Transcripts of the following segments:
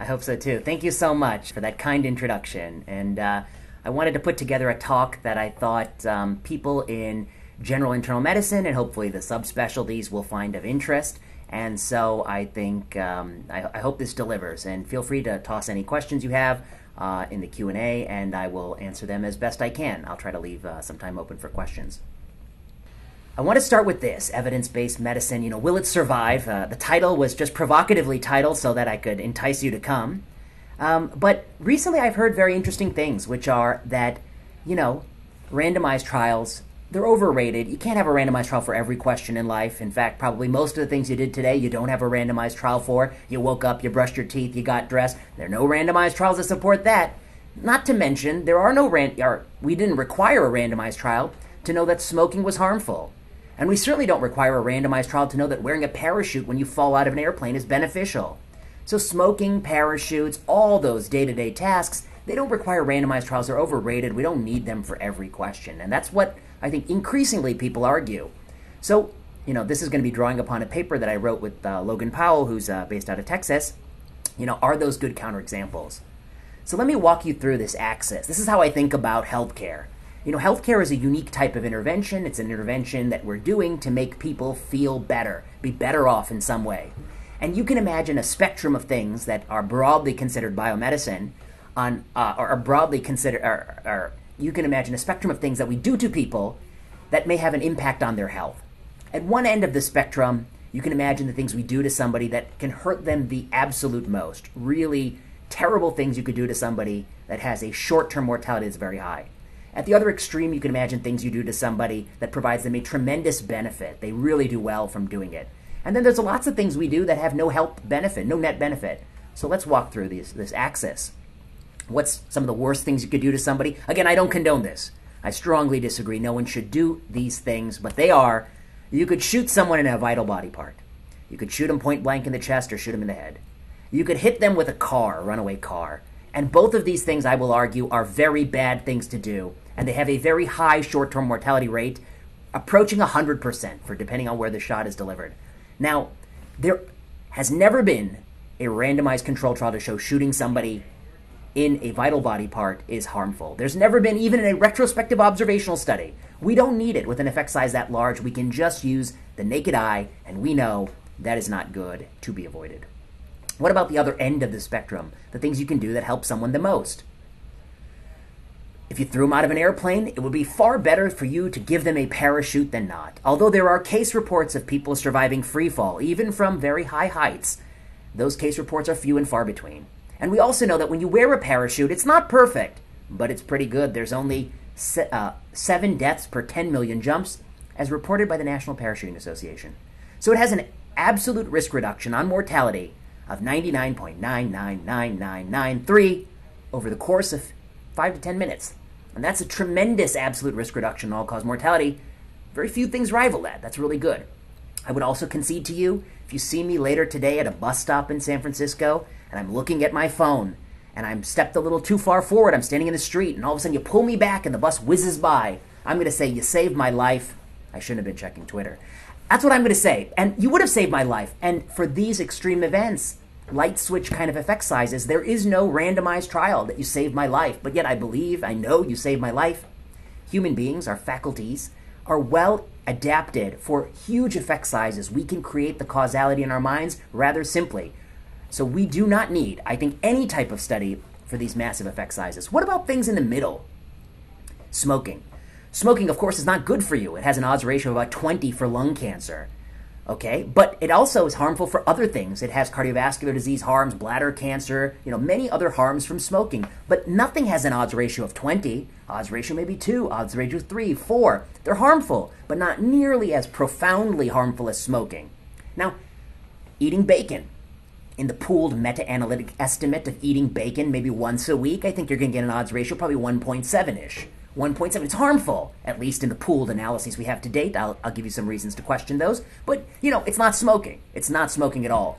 I hope so too. Thank you so much for that kind introduction. And uh, I wanted to put together a talk that I thought um, people in general internal medicine and hopefully the subspecialties will find of interest. And so I think um, I, I, hope this delivers. And feel free to toss any questions you have uh, in the Q and A, and I will answer them as best I can. I'll try to leave uh, some time open for questions. I want to start with this evidence-based medicine. You know, will it survive? Uh, the title was just provocatively titled so that I could entice you to come. Um, but recently, I've heard very interesting things, which are that you know, randomized trials they're overrated. You can't have a randomized trial for every question in life. In fact, probably most of the things you did today, you don't have a randomized trial for. You woke up, you brushed your teeth, you got dressed. There are no randomized trials that support that. Not to mention, there are no ran- or we didn't require a randomized trial to know that smoking was harmful. And we certainly don't require a randomized trial to know that wearing a parachute when you fall out of an airplane is beneficial. So smoking, parachutes, all those day-to-day tasks, they don't require randomized trials. They're overrated. We don't need them for every question. And that's what I think increasingly people argue. So, you know, this is going to be drawing upon a paper that I wrote with uh, Logan Powell, who's uh, based out of Texas. You know, are those good counterexamples? So let me walk you through this axis. This is how I think about healthcare. You know, healthcare is a unique type of intervention. It's an intervention that we're doing to make people feel better, be better off in some way. And you can imagine a spectrum of things that are broadly considered biomedicine, on uh, or are broadly considered, or, are you can imagine a spectrum of things that we do to people that may have an impact on their health. At one end of the spectrum, you can imagine the things we do to somebody that can hurt them the absolute most. Really terrible things you could do to somebody that has a short term mortality that's very high. At the other extreme, you can imagine things you do to somebody that provides them a tremendous benefit. They really do well from doing it. And then there's lots of things we do that have no help benefit, no net benefit. So let's walk through these, this axis. What's some of the worst things you could do to somebody? Again, I don't condone this. I strongly disagree. No one should do these things, but they are. You could shoot someone in a vital body part. You could shoot them point blank in the chest or shoot them in the head. You could hit them with a car, a runaway car. And both of these things, I will argue, are very bad things to do. And they have a very high short term mortality rate, approaching 100% for depending on where the shot is delivered. Now, there has never been a randomized control trial to show shooting somebody in a vital body part is harmful. There's never been even a retrospective observational study. We don't need it with an effect size that large. We can just use the naked eye, and we know that is not good to be avoided. What about the other end of the spectrum? The things you can do that help someone the most. If you threw them out of an airplane, it would be far better for you to give them a parachute than not. Although there are case reports of people surviving free fall, even from very high heights, those case reports are few and far between. And we also know that when you wear a parachute, it's not perfect, but it's pretty good. There's only se- uh, seven deaths per 10 million jumps, as reported by the National Parachuting Association. So it has an absolute risk reduction on mortality of 99.999993 over the course of 5 to 10 minutes. And that's a tremendous absolute risk reduction in all cause mortality. Very few things rival that. That's really good. I would also concede to you if you see me later today at a bus stop in San Francisco and I'm looking at my phone and I'm stepped a little too far forward, I'm standing in the street, and all of a sudden you pull me back and the bus whizzes by, I'm going to say, You saved my life. I shouldn't have been checking Twitter. That's what I'm going to say. And you would have saved my life. And for these extreme events, light switch kind of effect sizes, there is no randomized trial that you saved my life. But yet I believe, I know you saved my life. Human beings, our faculties, are well adapted for huge effect sizes. We can create the causality in our minds rather simply. So we do not need, I think, any type of study for these massive effect sizes. What about things in the middle? Smoking. Smoking, of course, is not good for you. It has an odds ratio of about 20 for lung cancer. Okay, but it also is harmful for other things. It has cardiovascular disease harms, bladder cancer, you know, many other harms from smoking. But nothing has an odds ratio of 20. Odds ratio maybe 2, odds ratio 3, 4. They're harmful, but not nearly as profoundly harmful as smoking. Now, eating bacon in the pooled meta-analytic estimate of eating bacon maybe once a week, I think you're going to get an odds ratio probably 1.7-ish. 1.7. It's harmful, at least in the pooled analyses we have to date. I'll, I'll give you some reasons to question those. But, you know, it's not smoking. It's not smoking at all.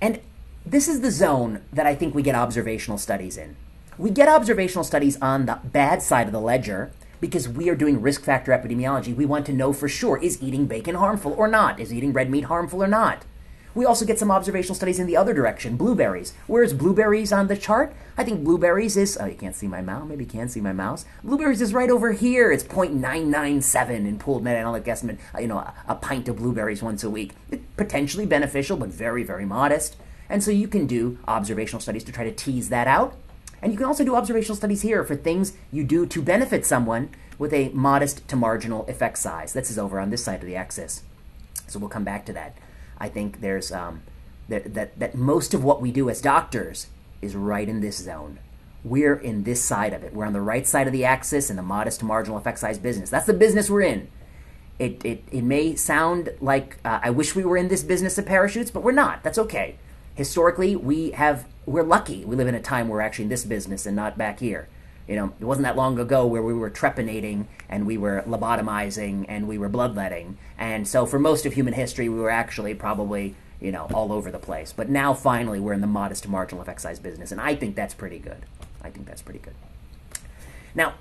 And this is the zone that I think we get observational studies in. We get observational studies on the bad side of the ledger because we are doing risk factor epidemiology. We want to know for sure is eating bacon harmful or not? Is eating red meat harmful or not? We also get some observational studies in the other direction, blueberries. Where's blueberries on the chart? I think blueberries is, oh, you can't see my mouse, maybe you can't see my mouse. Blueberries is right over here. It's 0.997 in pooled meta-analytic estimate, uh, you know, a, a pint of blueberries once a week. Potentially beneficial, but very, very modest. And so you can do observational studies to try to tease that out. And you can also do observational studies here for things you do to benefit someone with a modest to marginal effect size. This is over on this side of the axis. So we'll come back to that. I think there's um, that, that, that most of what we do as doctors is right in this zone. We're in this side of it. We're on the right side of the axis in the modest marginal effect size business. That's the business we're in. It, it, it may sound like uh, I wish we were in this business of parachutes, but we're not. That's okay. Historically, we have we're lucky. We live in a time where we're actually in this business and not back here. You know, it wasn't that long ago where we were trepanating and we were lobotomizing and we were bloodletting. And so for most of human history, we were actually probably, you know, all over the place. But now finally we're in the modest marginal effect size business. And I think that's pretty good. I think that's pretty good. Now,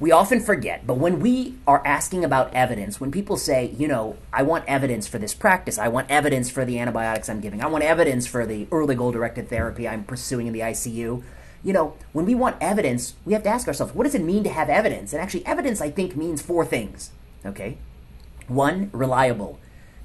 we often forget, but when we are asking about evidence, when people say, you know, I want evidence for this practice, I want evidence for the antibiotics I'm giving, I want evidence for the early goal directed therapy I'm pursuing in the ICU, you know, when we want evidence, we have to ask ourselves, what does it mean to have evidence? And actually, evidence, I think, means four things. Okay? One, reliable.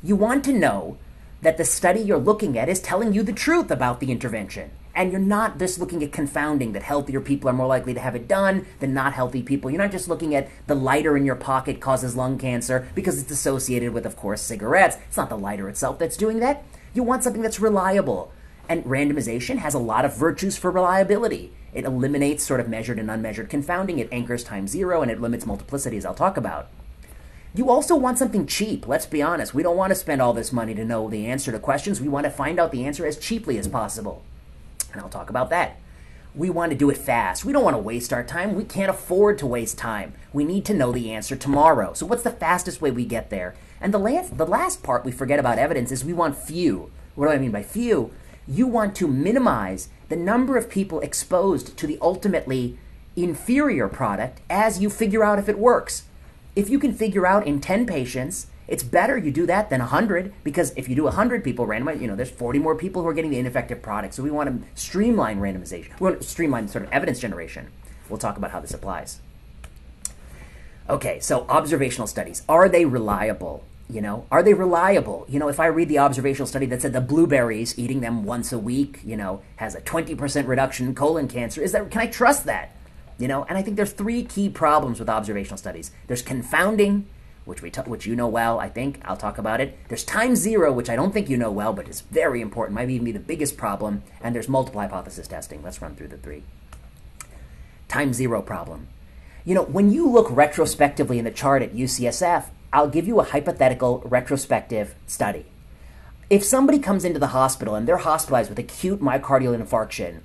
You want to know that the study you're looking at is telling you the truth about the intervention. And you're not just looking at confounding that healthier people are more likely to have it done than not healthy people. You're not just looking at the lighter in your pocket causes lung cancer because it's associated with, of course, cigarettes. It's not the lighter itself that's doing that. You want something that's reliable. And randomization has a lot of virtues for reliability. It eliminates sort of measured and unmeasured confounding, it anchors time zero, and it limits multiplicity, as I'll talk about. You also want something cheap, let's be honest. We don't want to spend all this money to know the answer to questions. We want to find out the answer as cheaply as possible. And I'll talk about that. We want to do it fast. We don't want to waste our time. We can't afford to waste time. We need to know the answer tomorrow. So, what's the fastest way we get there? And the last, the last part we forget about evidence is we want few. What do I mean by few? You want to minimize the number of people exposed to the ultimately inferior product as you figure out if it works. If you can figure out in 10 patients, it's better you do that than 100 because if you do 100 people randomized, you know, there's 40 more people who are getting the ineffective product. So we want to streamline randomization. We want to streamline sort of evidence generation. We'll talk about how this applies. Okay, so observational studies. Are they reliable? You know, are they reliable? You know, if I read the observational study that said the blueberries, eating them once a week, you know, has a 20% reduction in colon cancer, is that can I trust that? You know, and I think there's three key problems with observational studies. There's confounding, which we t- which you know well, I think. I'll talk about it. There's time zero, which I don't think you know well, but is very important, might even be the biggest problem, and there's multiple hypothesis testing. Let's run through the three. Time zero problem. You know, when you look retrospectively in the chart at UCSF, I'll give you a hypothetical retrospective study. If somebody comes into the hospital and they're hospitalized with acute myocardial infarction,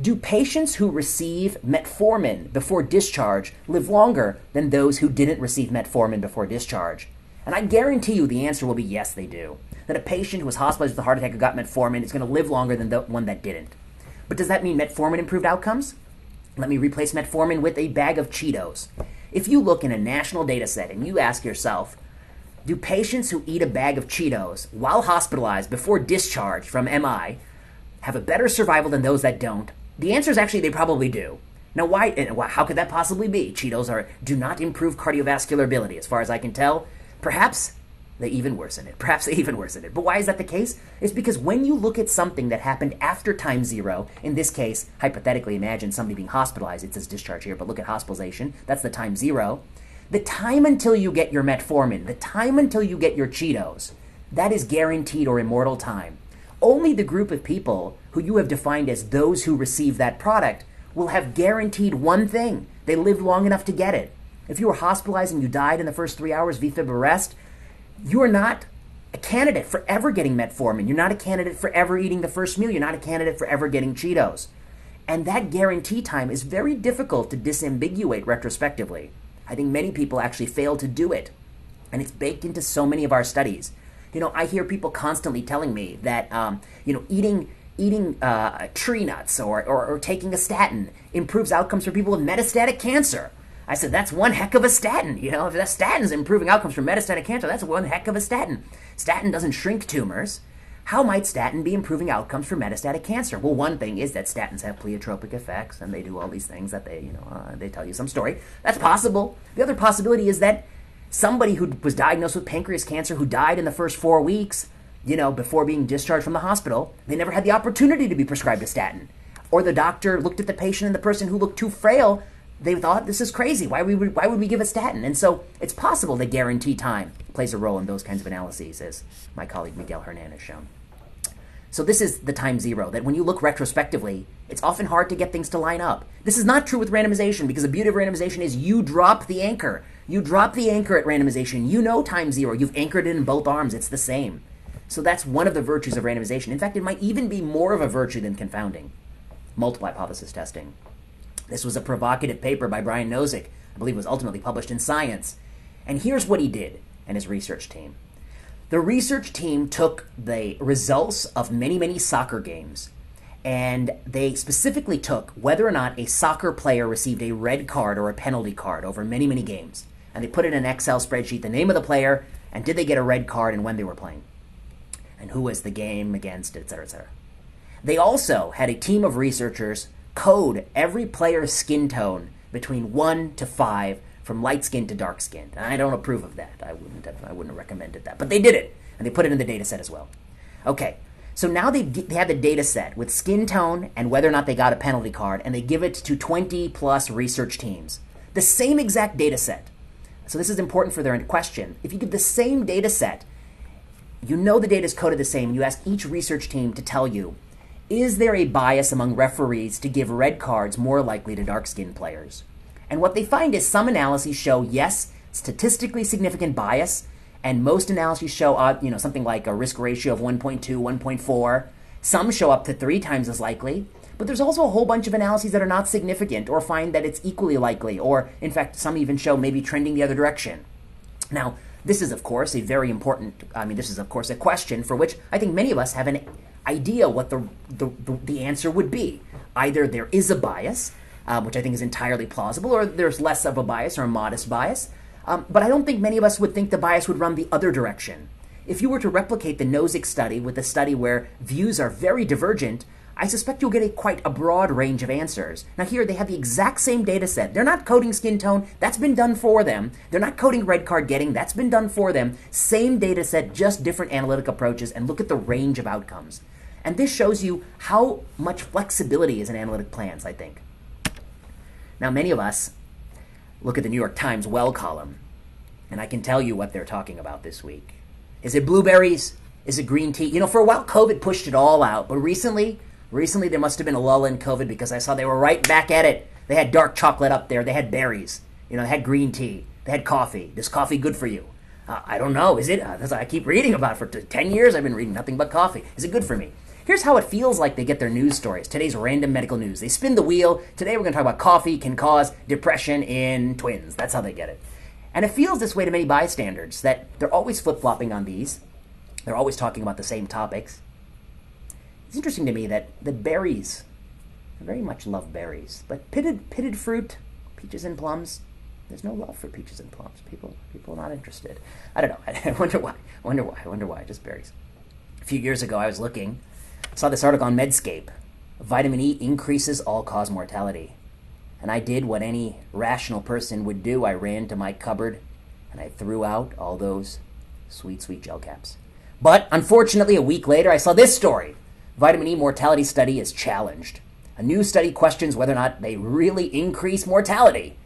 do patients who receive metformin before discharge live longer than those who didn't receive metformin before discharge? And I guarantee you the answer will be yes, they do. That a patient who was hospitalized with a heart attack who got metformin is going to live longer than the one that didn't. But does that mean metformin improved outcomes? Let me replace metformin with a bag of Cheetos. If you look in a national data set and you ask yourself, do patients who eat a bag of Cheetos while hospitalized before discharge from MI have a better survival than those that don't? The answer is actually they probably do. Now, why? How could that possibly be? Cheetos are do not improve cardiovascular ability, as far as I can tell. Perhaps they even worsen it. Perhaps they even worsen it. But why is that the case? It's because when you look at something that happened after time zero, in this case, hypothetically imagine somebody being hospitalized, it says discharge here, but look at hospitalization, that's the time zero. The time until you get your metformin, the time until you get your Cheetos, that is guaranteed or immortal time. Only the group of people who you have defined as those who receive that product will have guaranteed one thing. They lived long enough to get it. If you were hospitalized and you died in the first three hours, VFib arrest, you are not a candidate for ever getting metformin. You're not a candidate for ever eating the first meal. You're not a candidate for ever getting Cheetos. And that guarantee time is very difficult to disambiguate retrospectively. I think many people actually fail to do it. And it's baked into so many of our studies. You know, I hear people constantly telling me that, um, you know, eating eating uh, tree nuts or, or, or taking a statin improves outcomes for people with metastatic cancer. I said, that's one heck of a statin. You know, if that statin's improving outcomes for metastatic cancer, that's one heck of a statin. Statin doesn't shrink tumors. how might statin be improving outcomes for metastatic cancer? Well, one thing is that statins have pleiotropic effects, and they do all these things that they, you know, uh, they tell you some story. That's possible. The other possibility is that somebody who was diagnosed with pancreas cancer who died in the first four weeks, you know, before being discharged from the hospital, they never had the opportunity to be prescribed a statin. Or the doctor looked at the patient and the person who looked too frail, they thought this is crazy. Why would we, why would we give a statin? And so it's possible that guarantee time plays a role in those kinds of analyses, as my colleague Miguel Hernan has shown. So this is the time zero, that when you look retrospectively, it's often hard to get things to line up. This is not true with randomization because the beauty of randomization is you drop the anchor. You drop the anchor at randomization. You know time zero. You've anchored it in both arms. It's the same. So that's one of the virtues of randomization. In fact, it might even be more of a virtue than confounding. Multiple hypothesis testing. This was a provocative paper by Brian Nosek. I believe was ultimately published in Science. And here's what he did and his research team. The research team took the results of many, many soccer games and they specifically took whether or not a soccer player received a red card or a penalty card over many, many games. And they put in an Excel spreadsheet the name of the player and did they get a red card and when they were playing and who was the game against, etc., cetera, et cetera. They also had a team of researchers code every player's skin tone between 1 to 5 from light skin to dark skin. I don't approve of that. I wouldn't have, I wouldn't have recommended that. But they did it, and they put it in the data set as well. Okay, so now they, they have the data set with skin tone and whether or not they got a penalty card, and they give it to 20 plus research teams. The same exact data set. So this is important for their question. If you give the same data set, you know the data is coded the same, and you ask each research team to tell you is there a bias among referees to give red cards more likely to dark skinned players? And what they find is some analyses show yes, statistically significant bias, and most analyses show uh, you know something like a risk ratio of 1.2, 1.4. Some show up to three times as likely. But there's also a whole bunch of analyses that are not significant or find that it's equally likely, or in fact, some even show maybe trending the other direction. Now, this is, of course, a very important, I mean, this is, of course, a question for which I think many of us have an idea what the, the, the, answer would be. Either there is a bias, um, which I think is entirely plausible, or there's less of a bias or a modest bias. Um, but I don't think many of us would think the bias would run the other direction. If you were to replicate the Nosek study with a study where views are very divergent, I suspect you'll get a quite a broad range of answers. Now here they have the exact same data set. They're not coding skin tone, that's been done for them. They're not coding red card getting, that's been done for them. Same data set, just different analytic approaches, and look at the range of outcomes. And this shows you how much flexibility is in analytic plans, I think. Now, many of us look at the New York Times well column, and I can tell you what they're talking about this week. Is it blueberries? Is it green tea? You know, for a while, COVID pushed it all out, but recently, recently there must have been a lull in COVID because I saw they were right back at it. They had dark chocolate up there. They had berries. You know, they had green tea. They had coffee. Is coffee good for you? Uh, I don't know. Is it? Uh, I keep reading about it for t- 10 years. I've been reading nothing but coffee. Is it good for me? Here's how it feels like they get their news stories. Today's random medical news. They spin the wheel. Today we're going to talk about coffee can cause depression in twins. That's how they get it. And it feels this way to many bystanders that they're always flip flopping on these. They're always talking about the same topics. It's interesting to me that the berries, I very much love berries, but pitted pitted fruit, peaches and plums, there's no love for peaches and plums. People people are not interested. I don't know. I wonder why. I wonder why. I wonder why. Just berries. A few years ago, I was looking saw this article on Medscape. Vitamin E increases all cause mortality. And I did what any rational person would do. I ran to my cupboard and I threw out all those sweet, sweet gel caps. But unfortunately, a week later, I saw this story. Vitamin E mortality study is challenged. A new study questions whether or not they really increase mortality.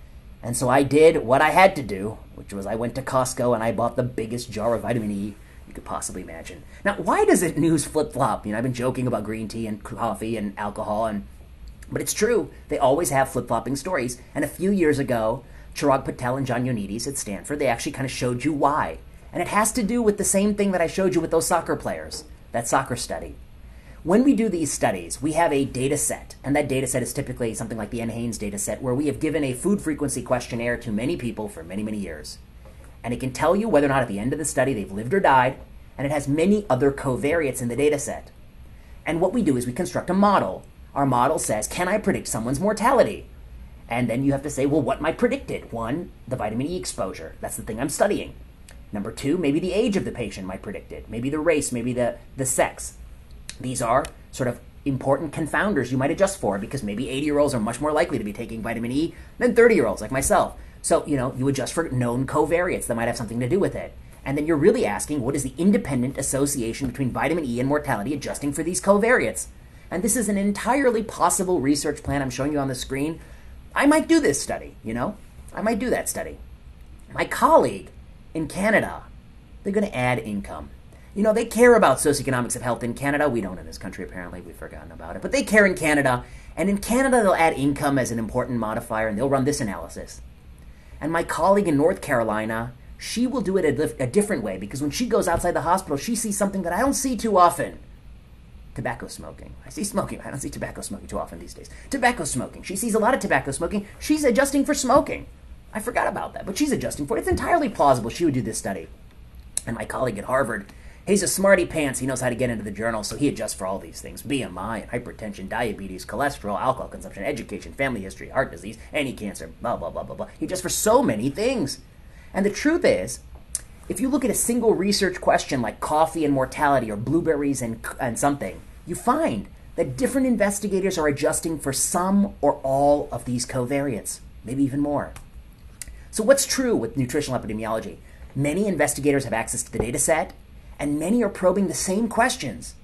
And so I did what I had to do, which was I went to Costco and I bought the biggest jar of vitamin E could possibly imagine. Now, why does it news flip flop? You know, I've been joking about green tea and coffee and alcohol, and but it's true. They always have flip flopping stories. And a few years ago, Chirag Patel and John Ioannidis at Stanford, they actually kind of showed you why. And it has to do with the same thing that I showed you with those soccer players, that soccer study. When we do these studies, we have a data set, and that data set is typically something like the NHANES data set, where we have given a food frequency questionnaire to many people for many, many years and it can tell you whether or not at the end of the study they've lived or died, and it has many other covariates in the data set. And what we do is we construct a model. Our model says, can I predict someone's mortality? And then you have to say, well, what might predict it? One, the vitamin E exposure. That's the thing I'm studying. Number two, maybe the age of the patient might predict it. Maybe the race, maybe the, the sex. These are sort of important confounders you might adjust for because maybe 80 year olds are much more likely to be taking vitamin E than 30 year olds like myself. So, you know, you adjust for known covariates that might have something to do with it. And then you're really asking what is the independent association between vitamin E and mortality adjusting for these covariates? And this is an entirely possible research plan I'm showing you on the screen. I might do this study, you know? I might do that study. My colleague in Canada, they're going to add income. You know, they care about socioeconomics of health in Canada. We don't in this country, apparently. We've forgotten about it. But they care in Canada. And in Canada, they'll add income as an important modifier, and they'll run this analysis. And my colleague in North Carolina, she will do it a, a different way because when she goes outside the hospital, she sees something that I don't see too often tobacco smoking. I see smoking. I don't see tobacco smoking too often these days. Tobacco smoking. She sees a lot of tobacco smoking. She's adjusting for smoking. I forgot about that, but she's adjusting for it. It's entirely plausible she would do this study. And my colleague at Harvard, he's a smarty pants. He knows how to get into the journal, so he adjusts for all these things BMI and hypertension, diabetes, cholesterol, alcohol consumption, education, family history, heart disease, any cancer, blah, blah, blah, blah, blah. He adjusts for so many things. And the truth is, if you look at a single research question like coffee and mortality or blueberries and, and something, you find that different investigators are adjusting for some or all of these covariates, maybe even more. So, what's true with nutritional epidemiology? Many investigators have access to the data set, and many are probing the same questions.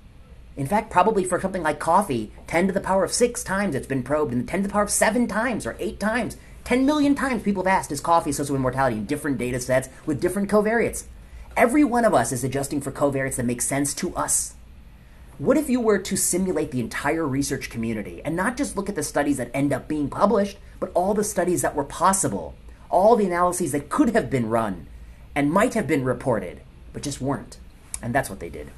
In fact, probably for something like coffee, 10 to the power of 6 times it's been probed, and 10 to the power of 7 times or 8 times. 10 million times people have asked, is coffee associated with mortality in different data sets with different covariates? Every one of us is adjusting for covariates that make sense to us. What if you were to simulate the entire research community and not just look at the studies that end up being published, but all the studies that were possible, all the analyses that could have been run and might have been reported, but just weren't? And that's what they did.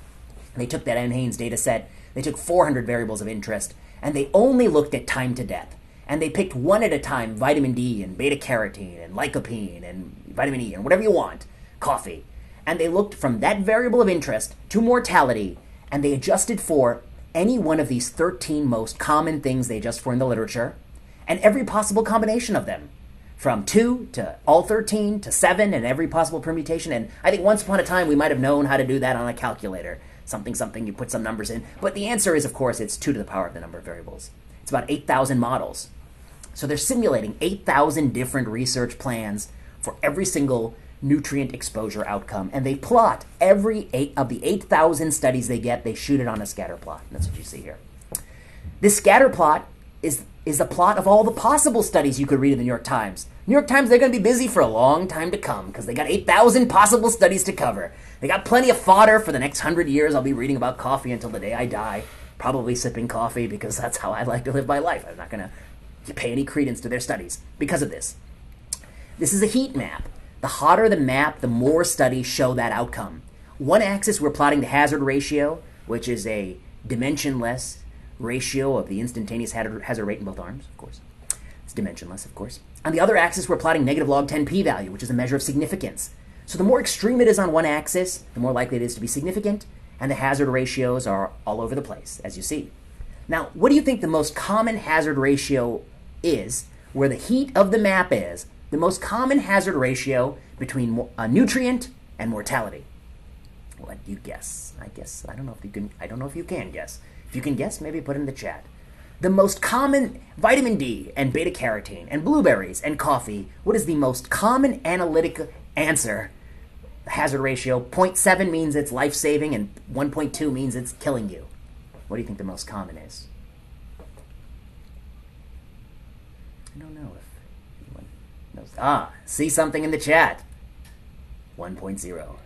They took that NHANES data set, they took 400 variables of interest, and they only looked at time to death. And they picked one at a time vitamin D and beta carotene and lycopene and vitamin E and whatever you want, coffee. And they looked from that variable of interest to mortality and they adjusted for any one of these 13 most common things they adjust for in the literature, and every possible combination of them, from 2 to all 13 to 7 and every possible permutation. And I think once upon a time we might have known how to do that on a calculator. Something, something, you put some numbers in. But the answer is, of course, it's 2 to the power of the number of variables. It's about 8,000 models. So they're simulating 8,000 different research plans for every single nutrient exposure outcome. And they plot every eight of the 8,000 studies they get, they shoot it on a scatter plot. That's what you see here. This scatter plot is, is the plot of all the possible studies you could read in the New York Times. New York Times, they're going to be busy for a long time to come because they got 8,000 possible studies to cover. They got plenty of fodder for the next hundred years. I'll be reading about coffee until the day I die, probably sipping coffee because that's how I like to live my life. I'm not going to pay any credence to their studies because of this. This is a heat map. The hotter the map, the more studies show that outcome. One axis, we're plotting the hazard ratio, which is a dimensionless ratio of the instantaneous hazard rate in both arms, of course. It's dimensionless, of course. On the other axis, we're plotting negative log 10 p-value, which is a measure of significance. So the more extreme it is on one axis, the more likely it is to be significant, and the hazard ratios are all over the place, as you see. Now, what do you think the most common hazard ratio is, where the heat of the map is, the most common hazard ratio between a nutrient and mortality? What do you guess? I guess I don't know if you can. I don't know if you can guess. If you can guess, maybe put in the chat. The most common vitamin D and beta carotene and blueberries and coffee. What is the most common analytic answer? hazard ratio 0.7 means it's life saving and 1.2 means it's killing you. What do you think the most common is? I don't know if anyone knows. Ah, see something in the chat. 1.0.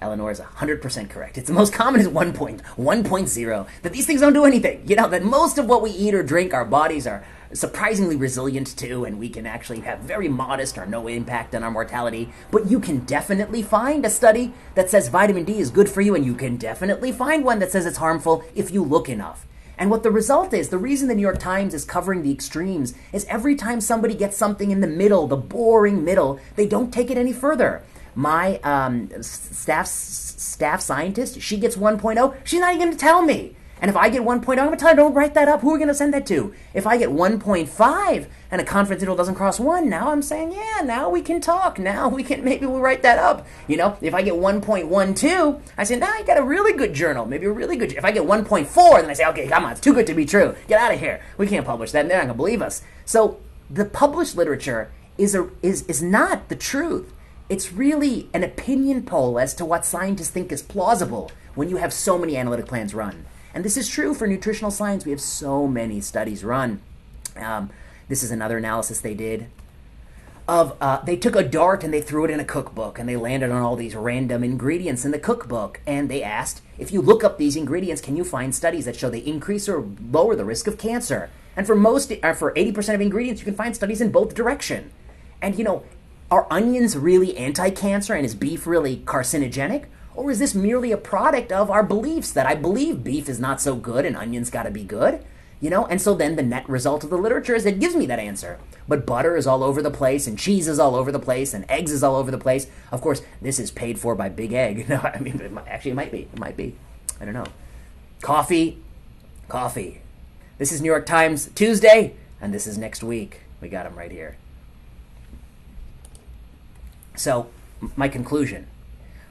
Eleanor is 100% correct. It's the most common is 1.1.0. That these things don't do anything. You know, that most of what we eat or drink, our bodies are surprisingly resilient to, and we can actually have very modest or no impact on our mortality. But you can definitely find a study that says vitamin D is good for you, and you can definitely find one that says it's harmful if you look enough. And what the result is, the reason the New York Times is covering the extremes is every time somebody gets something in the middle, the boring middle, they don't take it any further. My um, staff staff scientist, she gets 1.0. She's not even going to tell me. And if I get 1.0, I'm going to tell you, don't write that up. Who are we going to send that to? If I get 1.5 and a confidence interval doesn't cross 1, now I'm saying, yeah, now we can talk. Now we can, maybe we'll write that up. You know, if I get 1.12, I say, now I got a really good journal. Maybe a really good, if I get 1.4, then I say, okay, come on, it's too good to be true. Get out of here. We can't publish that. And They're not going to believe us. So the published literature is, a, is, is not the truth. It's really an opinion poll as to what scientists think is plausible when you have so many analytic plans run. And this is true for nutritional science. We have so many studies run. Um, this is another analysis they did of uh, they took a dart and they threw it in a cookbook and they landed on all these random ingredients in the cookbook and they asked if you look up these ingredients can you find studies that show they increase or lower the risk of cancer and for most uh, for 80% of ingredients you can find studies in both direction and you know are onions really anti-cancer and is beef really carcinogenic or is this merely a product of our beliefs that I believe beef is not so good and onions got to be good? You know, and so then the net result of the literature is it gives me that answer. But butter is all over the place, and cheese is all over the place, and eggs is all over the place. Of course, this is paid for by Big Egg. No, I mean, it might, actually, it might be. It might be. I don't know. Coffee, coffee. This is New York Times Tuesday, and this is next week. We got them right here. So, my conclusion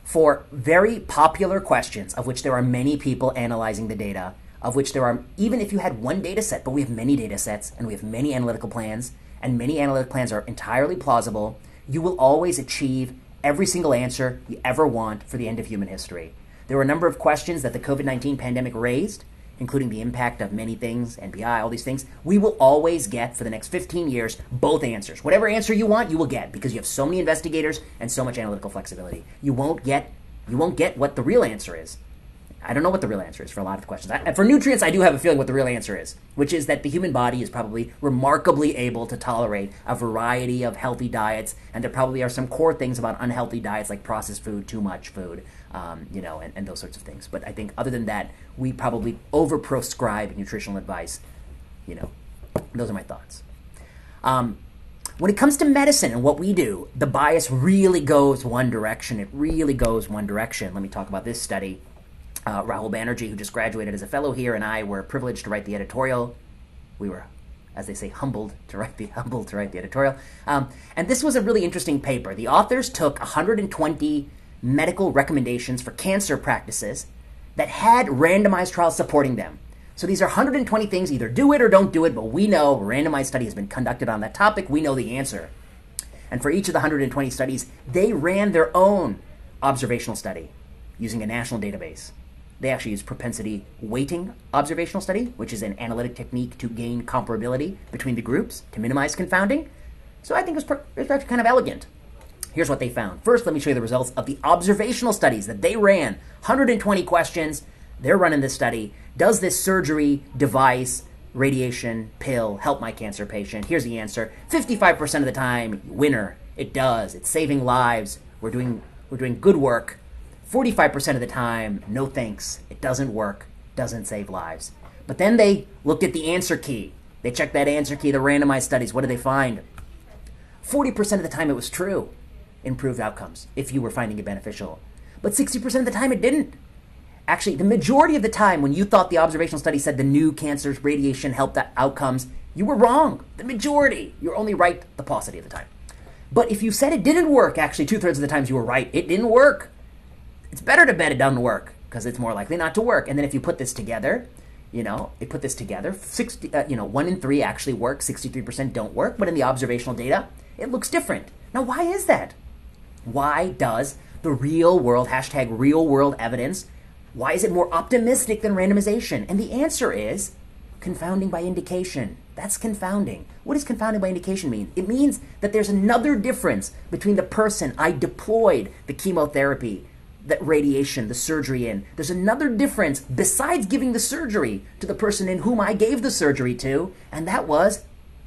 for very popular questions, of which there are many people analyzing the data, of which there are, even if you had one data set, but we have many data sets and we have many analytical plans, and many analytic plans are entirely plausible, you will always achieve every single answer you ever want for the end of human history. There were a number of questions that the COVID 19 pandemic raised including the impact of many things, NPI, all these things, we will always get for the next 15 years both answers. Whatever answer you want, you will get because you have so many investigators and so much analytical flexibility. You won't get you won't get what the real answer is. I don't know what the real answer is for a lot of the questions. I, for nutrients, I do have a feeling what the real answer is, which is that the human body is probably remarkably able to tolerate a variety of healthy diets, and there probably are some core things about unhealthy diets like processed food, too much food, um, you know, and, and those sorts of things. But I think other than that, we probably overprescribe nutritional advice. You know, those are my thoughts. Um, when it comes to medicine and what we do, the bias really goes one direction. It really goes one direction. Let me talk about this study. Uh, Rahul Banerjee, who just graduated as a fellow here, and I were privileged to write the editorial. We were, as they say, humbled to write the humbled to write the editorial. Um, and this was a really interesting paper. The authors took 120 medical recommendations for cancer practices that had randomized trials supporting them. So these are 120 things, either do it or don't do it, but we know randomized study has been conducted on that topic. We know the answer. And for each of the 120 studies, they ran their own observational study using a national database. They actually use propensity weighting observational study, which is an analytic technique to gain comparability between the groups to minimize confounding. So I think it's, it's actually kind of elegant. Here's what they found. First, let me show you the results of the observational studies that they ran. 120 questions. They're running this study. Does this surgery, device, radiation, pill help my cancer patient? Here's the answer. 55% of the time, winner. It does. It's saving lives. We're doing we're doing good work. 45% of the time, no thanks. It doesn't work. Doesn't save lives. But then they looked at the answer key. They checked that answer key, the randomized studies. What did they find? 40% of the time it was true improved outcomes if you were finding it beneficial. But 60% of the time it didn't. Actually, the majority of the time when you thought the observational study said the new cancer's radiation helped outcomes, you were wrong. The majority. You're only right the paucity of the time. But if you said it didn't work, actually, two thirds of the times you were right. It didn't work. It's better to bet it doesn't work because it's more likely not to work. And then if you put this together, you know, they put this together. 60, uh, you know, one in three actually work, 63% don't work. But in the observational data, it looks different. Now, why is that? Why does the real world, hashtag real world evidence, why is it more optimistic than randomization? And the answer is confounding by indication. That's confounding. What does confounding by indication mean? It means that there's another difference between the person I deployed the chemotherapy, that radiation, the surgery in. There's another difference besides giving the surgery to the person in whom I gave the surgery to, and that was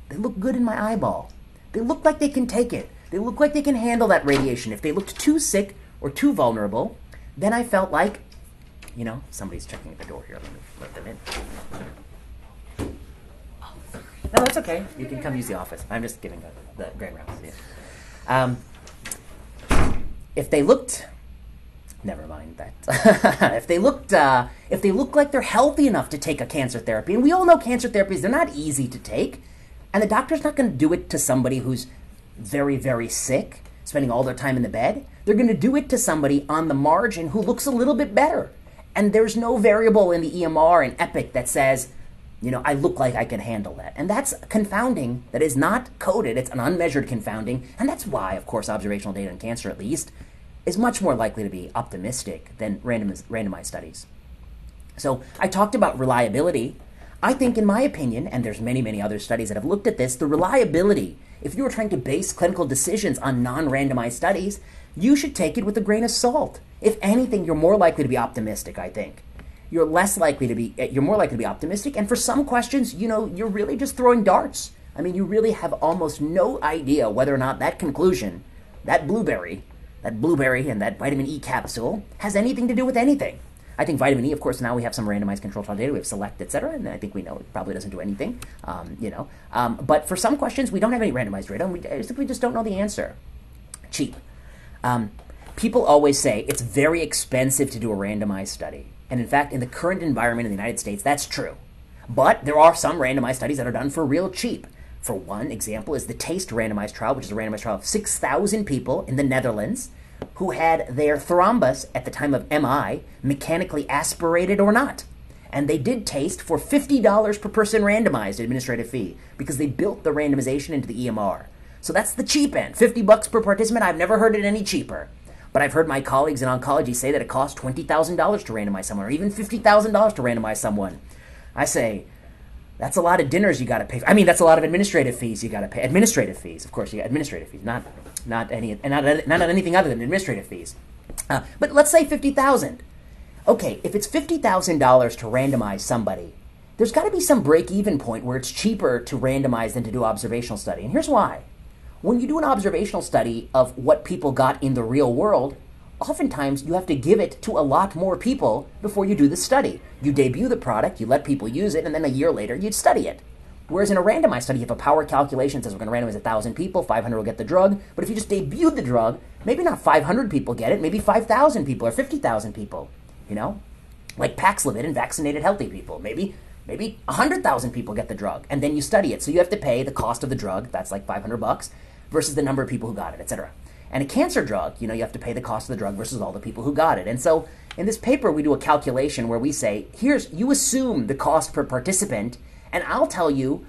they look good in my eyeball. They look like they can take it. They look like they can handle that radiation. If they looked too sick or too vulnerable, then I felt like, you know, somebody's checking at the door here. Let me let them in. No, that's okay. You can come use the office. I'm just giving the, the grand rounds. Yeah. Um, if they looked never mind that. if they looked, uh, if they look like they're healthy enough to take a cancer therapy, and we all know cancer therapies, they're not easy to take, and the doctor's not going to do it to somebody who's very, very sick, spending all their time in the bed. They're going to do it to somebody on the margin who looks a little bit better. And there's no variable in the EMR and Epic that says, you know, I look like I can handle that. And that's confounding that is not coded. It's an unmeasured confounding. And that's why, of course, observational data in cancer, at least, is much more likely to be optimistic than randomized, randomized studies. So I talked about reliability. I think, in my opinion, and there's many, many other studies that have looked at this, the reliability, if you are trying to base clinical decisions on non randomized studies, you should take it with a grain of salt. If anything, you're more likely to be optimistic, I think. You're less likely to be, eh, you're more likely to be optimistic. And for some questions, you know, you're really just throwing darts. I mean, you really have almost no idea whether or not that conclusion, that blueberry, that blueberry and that vitamin E capsule has anything to do with anything. I think vitamin E, of course, now we have some randomized control trial data. We have select, et cetera, and I think we know it probably doesn't do anything. Um, you know, um, but for some questions, we don't have any randomized data, and we, we just don't know the answer. Cheap. Um, people always say it's very expensive to do a randomized study, and in fact, in the current environment in the United States, that's true. But there are some randomized studies that are done for real cheap. For one example is the TASTE randomized trial, which is a randomized trial of 6,000 people in the Netherlands who had their thrombus at the time of MI mechanically aspirated or not. And they did taste for $50 per person randomized administrative fee because they built the randomization into the EMR. So that's the cheap end. 50 bucks per participant. I've never heard it any cheaper. But I've heard my colleagues in oncology say that it costs $20,000 to randomize someone or even $50,000 to randomize someone. I say, that's a lot of dinners you got to pay. For. I mean, that's a lot of administrative fees you got to pay. Administrative fees, of course, you got administrative fees, not not any, and not, not anything other than administrative fees. Uh, but let's say fifty thousand. Okay, if it's fifty thousand dollars to randomize somebody, there's got to be some break-even point where it's cheaper to randomize than to do observational study. And here's why: when you do an observational study of what people got in the real world, oftentimes you have to give it to a lot more people before you do the study. You debut the product, you let people use it, and then a year later you'd study it. Whereas in a randomized study, you have a power calculation says we're going to randomize 1,000 people, 500 will get the drug. But if you just debut the drug, maybe not 500 people get it, maybe 5,000 people or 50,000 people, you know? Like Paxlovid in vaccinated healthy people. Maybe maybe 100,000 people get the drug, and then you study it. So you have to pay the cost of the drug, that's like 500 bucks, versus the number of people who got it, etc. And a cancer drug, you know, you have to pay the cost of the drug versus all the people who got it. And so in this paper, we do a calculation where we say, here's, you assume the cost per participant, and I'll tell you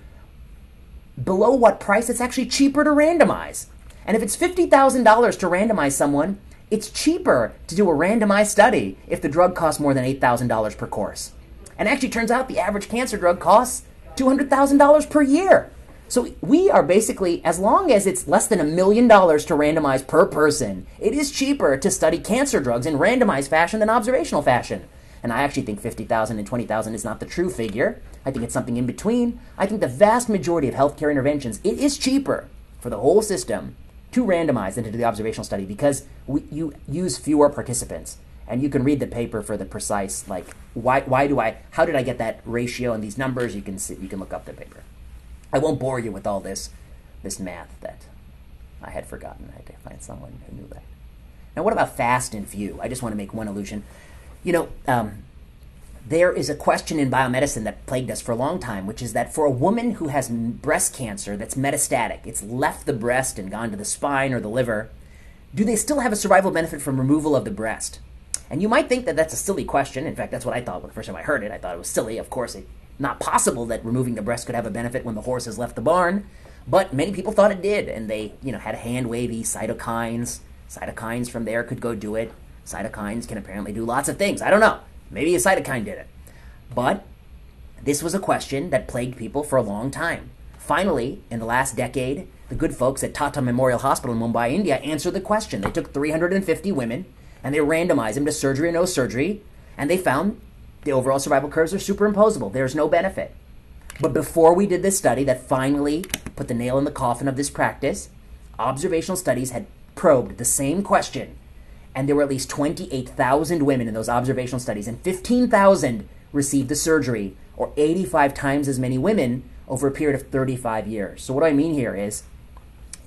below what price it's actually cheaper to randomize. And if it's $50,000 to randomize someone, it's cheaper to do a randomized study if the drug costs more than $8,000 per course. And actually turns out the average cancer drug costs $200,000 per year. So we are basically, as long as it's less than a million dollars to randomize per person, it is cheaper to study cancer drugs in randomized fashion than observational fashion. And I actually think 50,000 and 20,000 is not the true figure. I think it's something in between. I think the vast majority of healthcare interventions, it is cheaper for the whole system to randomize than to do the observational study because we, you use fewer participants. And you can read the paper for the precise, like, why, why do I, how did I get that ratio and these numbers? You can see, you can look up the paper. I won't bore you with all this, this math that I had forgotten. I had to find someone who knew that. Now, what about fast and few? I just want to make one allusion. You know, um, there is a question in biomedicine that plagued us for a long time, which is that for a woman who has breast cancer that's metastatic, it's left the breast and gone to the spine or the liver, do they still have a survival benefit from removal of the breast? And you might think that that's a silly question. In fact, that's what I thought when the first time I heard it. I thought it was silly. Of course, it's not possible that removing the breast could have a benefit when the horse has left the barn, but many people thought it did, and they, you know, had hand wavy cytokines. Cytokines from there could go do it. Cytokines can apparently do lots of things. I don't know. Maybe a cytokine did it. But this was a question that plagued people for a long time. Finally, in the last decade, the good folks at Tata Memorial Hospital in Mumbai, India answered the question. They took 350 women and they randomized them to surgery or no surgery, and they found the overall survival curves are superimposable. There's no benefit. But before we did this study that finally put the nail in the coffin of this practice, observational studies had probed the same question. And there were at least 28,000 women in those observational studies, and 15,000 received the surgery, or 85 times as many women over a period of 35 years. So, what I mean here is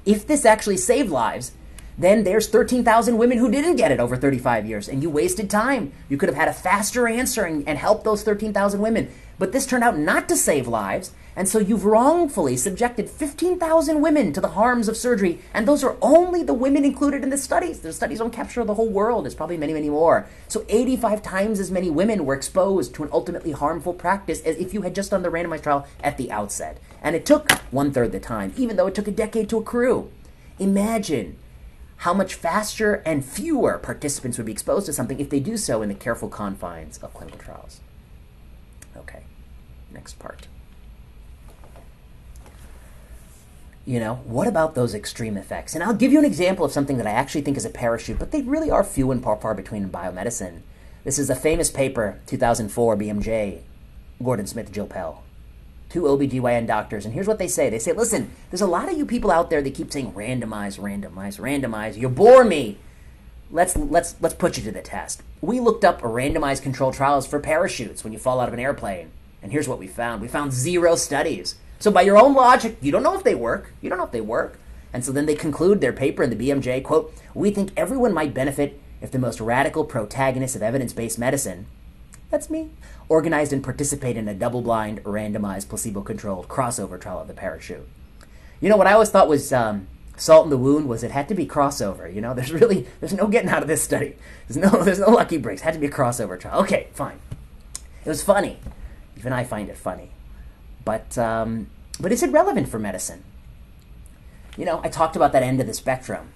if this actually saved lives, then there's 13,000 women who didn't get it over 35 years, and you wasted time. You could have had a faster answer and, and helped those 13,000 women. But this turned out not to save lives, and so you've wrongfully subjected 15,000 women to the harms of surgery, and those are only the women included in the studies. The studies don't capture the whole world, there's probably many, many more. So 85 times as many women were exposed to an ultimately harmful practice as if you had just done the randomized trial at the outset. And it took one third the time, even though it took a decade to accrue. Imagine how much faster and fewer participants would be exposed to something if they do so in the careful confines of clinical trials. Okay, next part. You know, what about those extreme effects? And I'll give you an example of something that I actually think is a parachute, but they really are few and far, far between in biomedicine. This is a famous paper, 2004, BMJ, Gordon Smith, Jill Pell, two OBGYN doctors. And here's what they say they say, listen, there's a lot of you people out there that keep saying randomize, randomize, randomize. You bore me. Let's, let's, let's put you to the test. We looked up randomized control trials for parachutes when you fall out of an airplane. And here's what we found we found zero studies. So by your own logic, you don't know if they work. You don't know if they work. And so then they conclude their paper in the BMJ, quote, "We think everyone might benefit if the most radical protagonist of evidence-based medicine, that's me, organized and participate in a double-blind, randomized, placebo-controlled crossover trial of the parachute." You know what I always thought was um, salt in the wound was it had to be crossover. You know, there's really there's no getting out of this study. There's no there's no lucky breaks. It had to be a crossover trial. Okay, fine. It was funny. Even I find it funny. But, um, but is it relevant for medicine? You know, I talked about that end of the spectrum.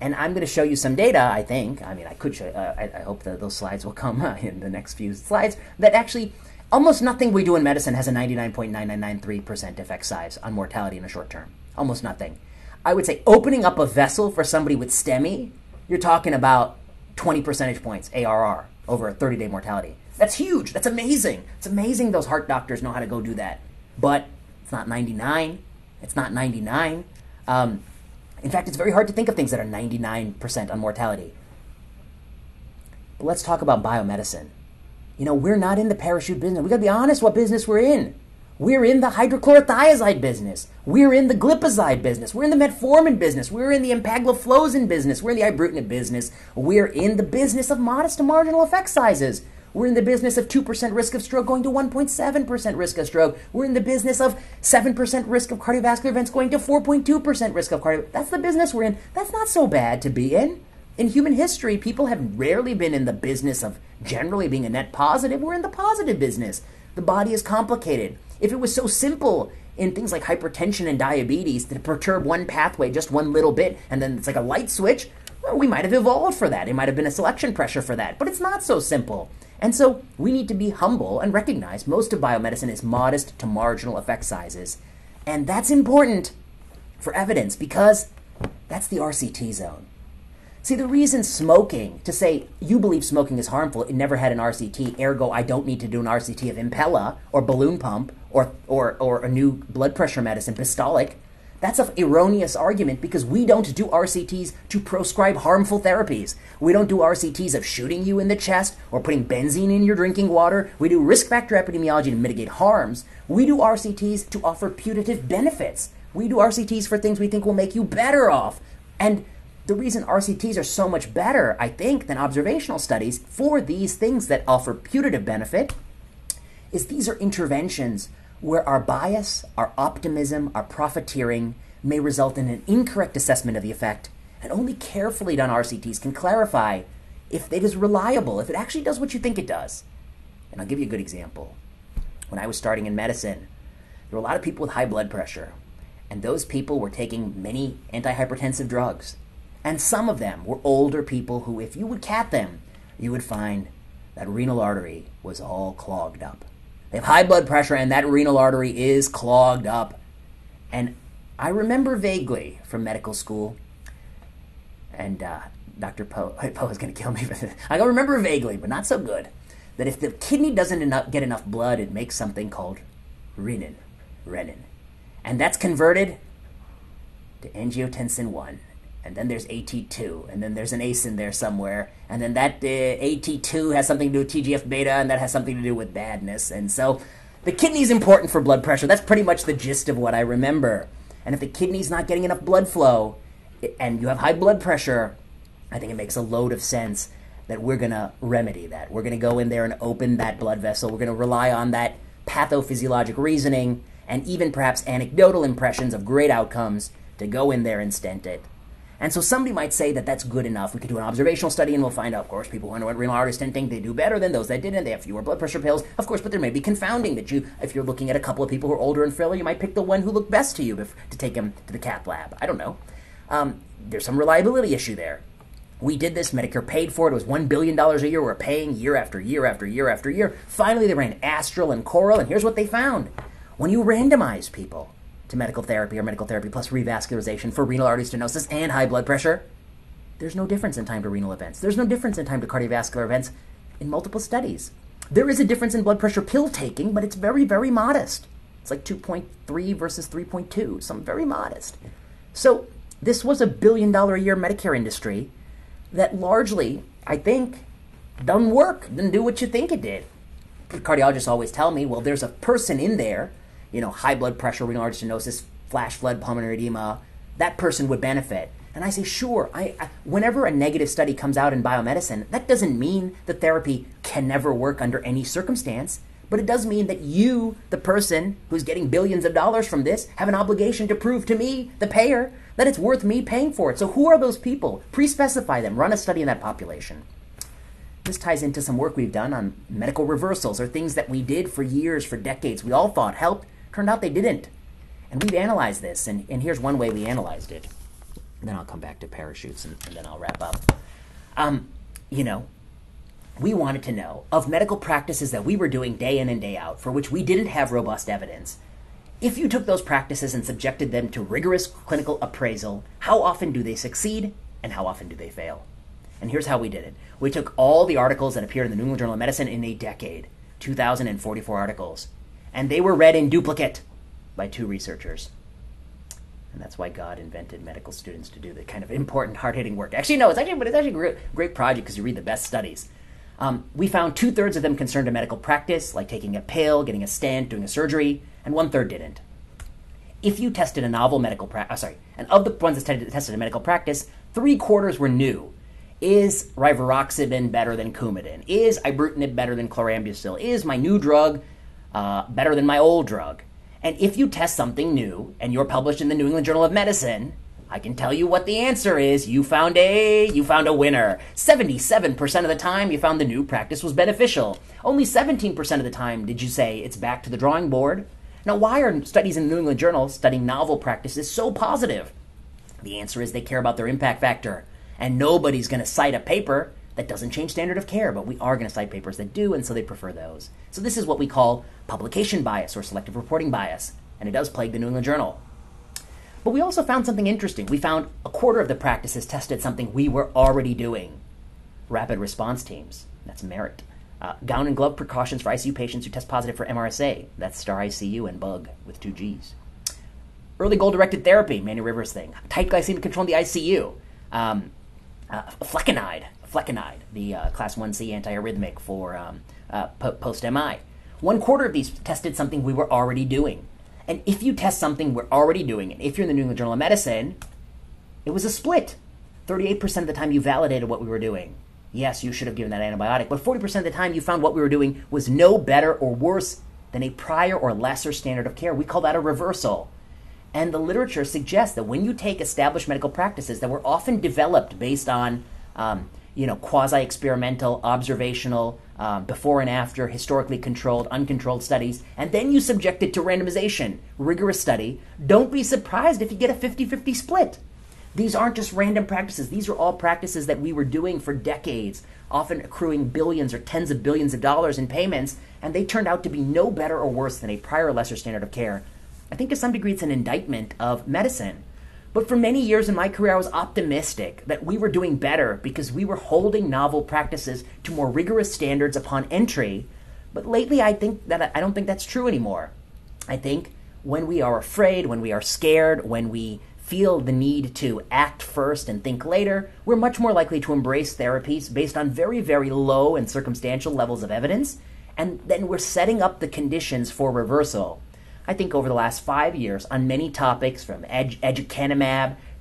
And I'm going to show you some data, I think. I mean, I could show, uh, I, I, hope that those slides will come uh, in the next few slides, that actually almost nothing we do in medicine has a 99.9993% effect size on mortality in the short term. Almost nothing. I would say opening up a vessel for somebody with STEMI, you're talking about 20 percentage points ARR over a 30 day mortality. That's huge. That's amazing. It's amazing those heart doctors know how to go do that but it's not 99. It's not 99. Um, in fact, it's very hard to think of things that are 99% on mortality. But let's talk about biomedicine. You know, we're not in the parachute business. We gotta be honest what business we're in. We're in the hydrochlorothiazide business. We're in the glipizide business. We're in the metformin business. We're in the empagliflozin business. We're in the ibrutinib business. We're in the business of modest to marginal effect sizes. We're in the business of 2% risk of stroke going to 1.7% risk of stroke. We're in the business of 7% risk of cardiovascular events going to 4.2% risk of cardio. That's the business we're in. That's not so bad to be in. In human history, people have rarely been in the business of generally being a net positive. We're in the positive business. The body is complicated. If it was so simple in things like hypertension and diabetes to perturb one pathway just one little bit and then it's like a light switch, well, we might have evolved for that. It might have been a selection pressure for that. But it's not so simple. And so we need to be humble and recognize most of biomedicine is modest to marginal effect sizes. And that's important for evidence because that's the RCT zone. See, the reason smoking, to say you believe smoking is harmful, it never had an RCT, ergo I don't need to do an RCT of Impella or balloon pump or, or, or a new blood pressure medicine, Bystolic, that's an erroneous argument because we don't do RCTs to proscribe harmful therapies. We don't do RCTs of shooting you in the chest or putting benzene in your drinking water. We do risk factor epidemiology to mitigate harms. We do RCTs to offer putative benefits. We do RCTs for things we think will make you better off. And the reason RCTs are so much better, I think, than observational studies for these things that offer putative benefit is these are interventions where our bias, our optimism, our profiteering may result in an incorrect assessment of the effect, and only carefully done RCTs can clarify if it is reliable, if it actually does what you think it does. And I'll give you a good example. When I was starting in medicine, there were a lot of people with high blood pressure, and those people were taking many antihypertensive drugs. And some of them were older people who, if you would cath them, you would find that renal artery was all clogged up. They have high blood pressure, and that renal artery is clogged up. And I remember vaguely from medical school, and uh, Dr. Poe, Poe is going to kill me for this. I remember vaguely, but not so good, that if the kidney doesn't enough, get enough blood, it makes something called renin, renin. And that's converted to angiotensin 1 and then there's AT2, and then there's an ACE in there somewhere, and then that uh, AT2 has something to do with TGF beta, and that has something to do with badness. And so the kidney's important for blood pressure. That's pretty much the gist of what I remember. And if the kidney's not getting enough blood flow, and you have high blood pressure, I think it makes a load of sense that we're going to remedy that. We're going to go in there and open that blood vessel. We're going to rely on that pathophysiologic reasoning and even perhaps anecdotal impressions of great outcomes to go in there and stent it. And so somebody might say that that's good enough. We could do an observational study and we'll find out, of course, people who underwent renal artery stenting, they do better than those that didn't. They have fewer blood pressure pills, of course, but there may be confounding that you, if you're looking at a couple of people who are older and frailer, you might pick the one who looked best to you to take them to the cath lab. I don't know. Um, there's some reliability issue there. We did this, Medicare paid for it. It was $1 billion a year. We're paying year after year after year after year. Finally, they ran Astral and Coral, and here's what they found. When you randomize people to medical therapy or medical therapy plus revascularization for renal artery stenosis and high blood pressure, there's no difference in time to renal events. There's no difference in time to cardiovascular events in multiple studies. There is a difference in blood pressure pill taking, but it's very, very modest. It's like 2.3 versus 3.2, some very modest. So, this was a billion dollar a year Medicare industry that largely, I think, doesn't work, didn't do what you think it did. Cardiologists always tell me, well, there's a person in there, you know, high blood pressure, renal artery stenosis, flash flood, pulmonary edema, that person would benefit. And I say, sure, I, I, whenever a negative study comes out in biomedicine, that doesn't mean the therapy can never work under any circumstance. But it does mean that you, the person who's getting billions of dollars from this, have an obligation to prove to me, the payer, that it's worth me paying for it. So who are those people? Pre-specify them. Run a study in that population. This ties into some work we've done on medical reversals or things that we did for years, for decades. We all thought helped. Turned out they didn't. And we've analyzed this, and, and here's one way we analyzed it. And then I'll come back to parachutes and, and then I'll wrap up. Um, you know, we wanted to know of medical practices that we were doing day in and day out for which we didn't have robust evidence. If you took those practices and subjected them to rigorous clinical appraisal, how often do they succeed and how often do they fail? And here's how we did it. We took all the articles that appeared in the New England Journal of Medicine in a decade, 2,044 articles, and they were read in duplicate by two researchers. And that's why God invented medical students to do the kind of important, hard hitting work. Actually, no, it's actually, but it's actually a great, great project because you read the best studies. Um, we found two thirds of them concerned a medical practice, like taking a pill, getting a stent, doing a surgery, and one third didn't. If you tested a novel medical practice, uh, sorry, and of the ones that tested, a medical practice, three quarters were new. Is rivaroxaban better than Coumadin? Is ibrutinib better than chlorambucil? Is my new drug uh, better than my old drug? And if you test something new and you're published in the New England Journal of Medicine, I can tell you what the answer is. You found a you found a winner. 77% of the time you found the new practice was beneficial. Only 17% of the time did you say it's back to the drawing board. Now, why are studies in the New England Journal studying novel practices so positive? The answer is they care about their impact factor. And nobody's going to cite a paper that doesn't change standard of care, but we are going to cite papers that do, and so they prefer those. So this is what we call publication bias or selective reporting bias, and it does plague the New England Journal. But we also found something interesting. We found a quarter of the practices tested something we were already doing rapid response teams. That's merit. Uh, gown and glove precautions for ICU patients who test positive for MRSA. That's STAR ICU and bug with two G's. Early goal directed therapy, Manny Rivers thing. Tight glycemic control in the ICU. Um, uh, flecainide, the uh, class 1C antiarrhythmic for um, uh, post MI. One quarter of these tested something we were already doing. And if you test something we're already doing, and if you're in the New England Journal of Medicine, it was a split. 38% of the time you validated what we were doing. Yes, you should have given that antibiotic, but 40% of the time you found what we were doing was no better or worse than a prior or lesser standard of care. We call that a reversal. And the literature suggests that when you take established medical practices that were often developed based on um, you know, quasi-experimental, observational, um, before and after, historically controlled, uncontrolled studies, and then you subject it to randomization, rigorous study, don't be surprised if you get a 50-50 split. These aren't just random practices. These are all practices that we were doing for decades, often accruing billions or tens of billions of dollars in payments, and they turned out to be no better or worse than a prior lesser standard of care. I think to some degree it's an indictment of medicine. But for many years in my career, I was optimistic that we were doing better because we were holding novel practices to more rigorous standards upon entry. But lately, I think that I don't think that's true anymore. I think when we are afraid, when we are scared, when we feel the need to act first and think later, we're much more likely to embrace therapies based on very, very low and circumstantial levels of evidence, and then we're setting up the conditions for reversal. I think over the last five years on many topics from ed-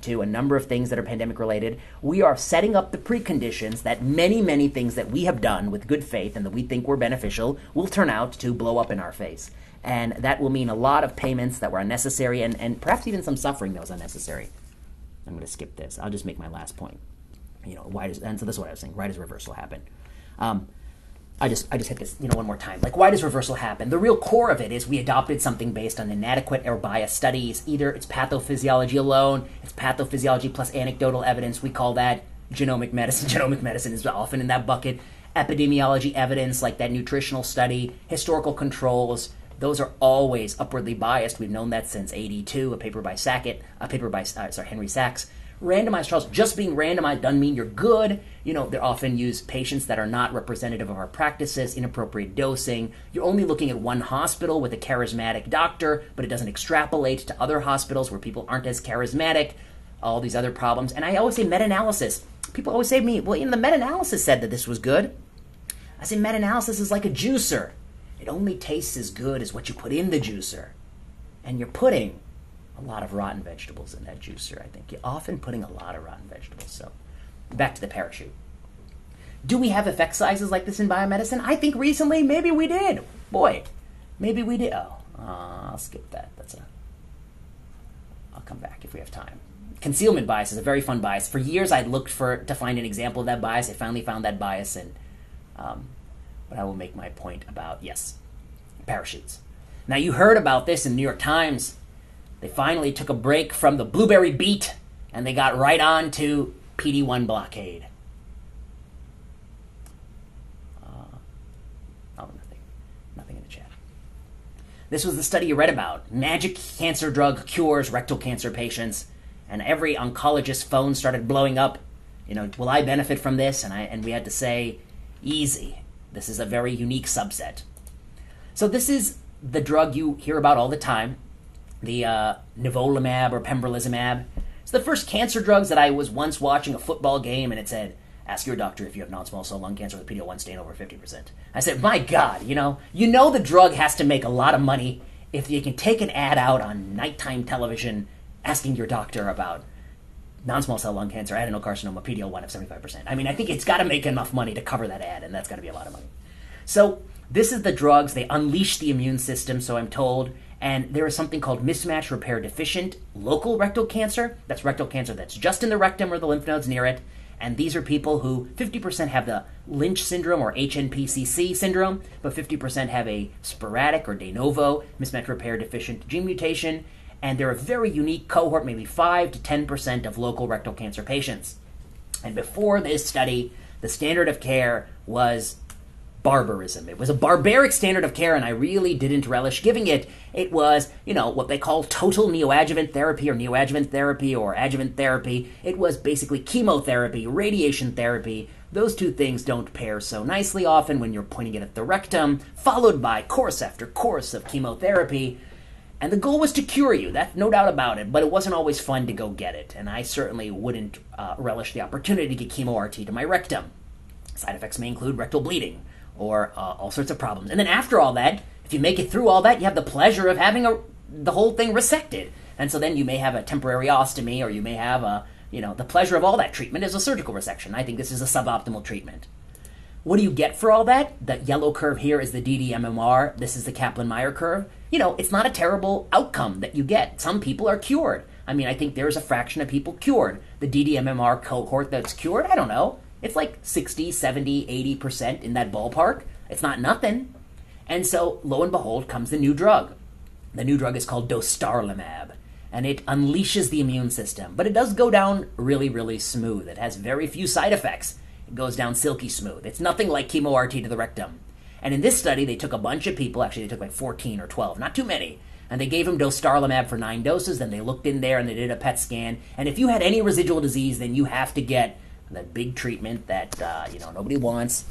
to a number of things that are pandemic related. We are setting up the preconditions that many, many things that we have done with good faith and that we think were beneficial will turn out to blow up in our face. And that will mean a lot of payments that were unnecessary and, and perhaps even some suffering that was unnecessary. I'm going to skip this. I'll just make my last point. You know, why does, and so this is what I was saying. Why does reversal happen? Um, I just I just hit this you know one more time. Like why does reversal happen? The real core of it is we adopted something based on inadequate or biased studies. Either it's pathophysiology alone, it's pathophysiology plus anecdotal evidence. We call that genomic medicine. Genomic medicine is often in that bucket. Epidemiology evidence, like that nutritional study, historical controls. Those are always upwardly biased. We've known that since '82. A paper by Sackett, a paper by uh, sorry Henry Sacks randomized trials, just being randomized doesn't mean you're good. You know, they often use patients that are not representative of our practices, inappropriate dosing. You're only looking at one hospital with a charismatic doctor, but it doesn't extrapolate to other hospitals where people aren't as charismatic. All these other problems. And I always say meta analysis. People always say to me, well, know, the meta analysis said that this was good. I say meta analysis is like a juicer. It only tastes as good as what you put in the juicer. And you're putting a lot of rotten vegetables in that juicer, I think. You're often putting a lot of rotten vegetables. So, back to the parachute. Do we have effect sizes like this in biomedicine? I think recently maybe we did. Boy, maybe we did. Oh, uh, I'll skip that. That's a. I'll come back if we have time. Concealment bias is a very fun bias. For years, I'd looked for to find an example of that bias. I finally found that bias, and um, but I will make my point about yes, parachutes. Now you heard about this in New York Times they finally took a break from the blueberry beat and they got right on to PD1 blockade. Uh, oh, nothing. Nothing in the chat. This was the study you read about. Magic cancer drug cures rectal cancer patients. And every oncologist's phone started blowing up. You know, will I benefit from this? And, I, and we had to say, easy. This is a very unique subset. So, this is the drug you hear about all the time the uh, nivolumab or pembrolizumab. It's the first cancer drugs that I was once watching a football game and it said, ask your doctor if you have non-small cell lung cancer with PD-L1 stain over 50%. I said, my God, you know, you know the drug has to make a lot of money if you can take an ad out on nighttime television asking your doctor about non-small cell lung cancer, adenocarcinoma, PD-L1 of 75%. I mean, I think it's got to make enough money to cover that ad, and that's got to be a lot of money. So this is the drugs. They unleash the immune system, so I'm told, and there is something called mismatch repair deficient local rectal cancer. That's rectal cancer that's just in the rectum or the lymph nodes near it. And these are people who 50% have the Lynch syndrome or HNPCC syndrome, but 50% have a sporadic or de novo mismatch repair deficient gene mutation. And they're a very unique cohort, maybe 5 to 10% of local rectal cancer patients. And before this study, the standard of care was barbarism. It was a barbaric standard of care, and I really didn't relish giving it. It was, you know, what they call total neoadjuvant therapy or neoadjuvant therapy or adjuvant therapy. It was basically chemotherapy, radiation therapy. Those two things don't pair so nicely often when you're pointing it at the rectum, followed by course after course of chemotherapy. And the goal was to cure you, that's no doubt about it, but it wasn't always fun to go get it, and I certainly wouldn't uh, relish the opportunity to get chemo RT to my rectum. Side effects may include rectal bleeding, or uh, all sorts of problems. And then after all that, if you make it through all that, you have the pleasure of having a, the whole thing resected. And so then you may have a temporary ostomy, or you may have a, you know, the pleasure of all that treatment is a surgical resection. I think this is a suboptimal treatment. What do you get for all that? The yellow curve here is the DDMMR. This is the Kaplan-Meier curve. You know, it's not a terrible outcome that you get. Some people are cured. I mean, I think there's a fraction of people cured. The DDMMR cohort that's cured, I don't know. It's like 60, 70, 80% in that ballpark. It's not nothing. And so, lo and behold, comes the new drug. The new drug is called dostarlimab, and it unleashes the immune system. But it does go down really, really smooth. It has very few side effects. It goes down silky smooth. It's nothing like chemo RT to the rectum. And in this study, they took a bunch of people, actually, they took like 14 or 12, not too many, and they gave them dostarlimab for nine doses. Then they looked in there and they did a PET scan. And if you had any residual disease, then you have to get that big treatment that uh, you know nobody wants.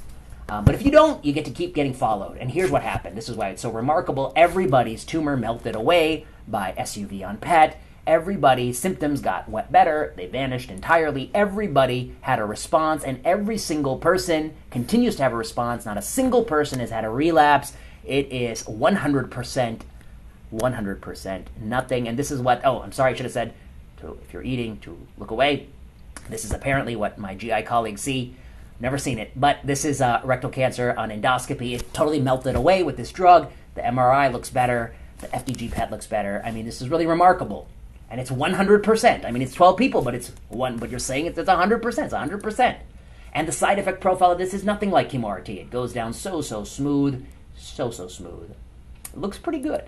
Um, but if you don't, you get to keep getting followed. And here's what happened. This is why it's so remarkable. Everybody's tumor melted away by SUV on PET. Everybody's symptoms got wet better. They vanished entirely. Everybody had a response, and every single person continues to have a response. Not a single person has had a relapse. It is 100%, 100% nothing. And this is what, oh, I'm sorry, I should have said to, if you're eating, to look away. This is apparently what my GI colleagues see. Never seen it, but this is uh, rectal cancer on endoscopy. It totally melted away with this drug. The MRI looks better. The FDG PET looks better. I mean, this is really remarkable, and it's 100%. I mean, it's 12 people, but it's one. But you're saying it's, it's 100%. It's 100%. And the side effect profile of this is nothing like chemo RT. It goes down so so smooth, so so smooth. It looks pretty good.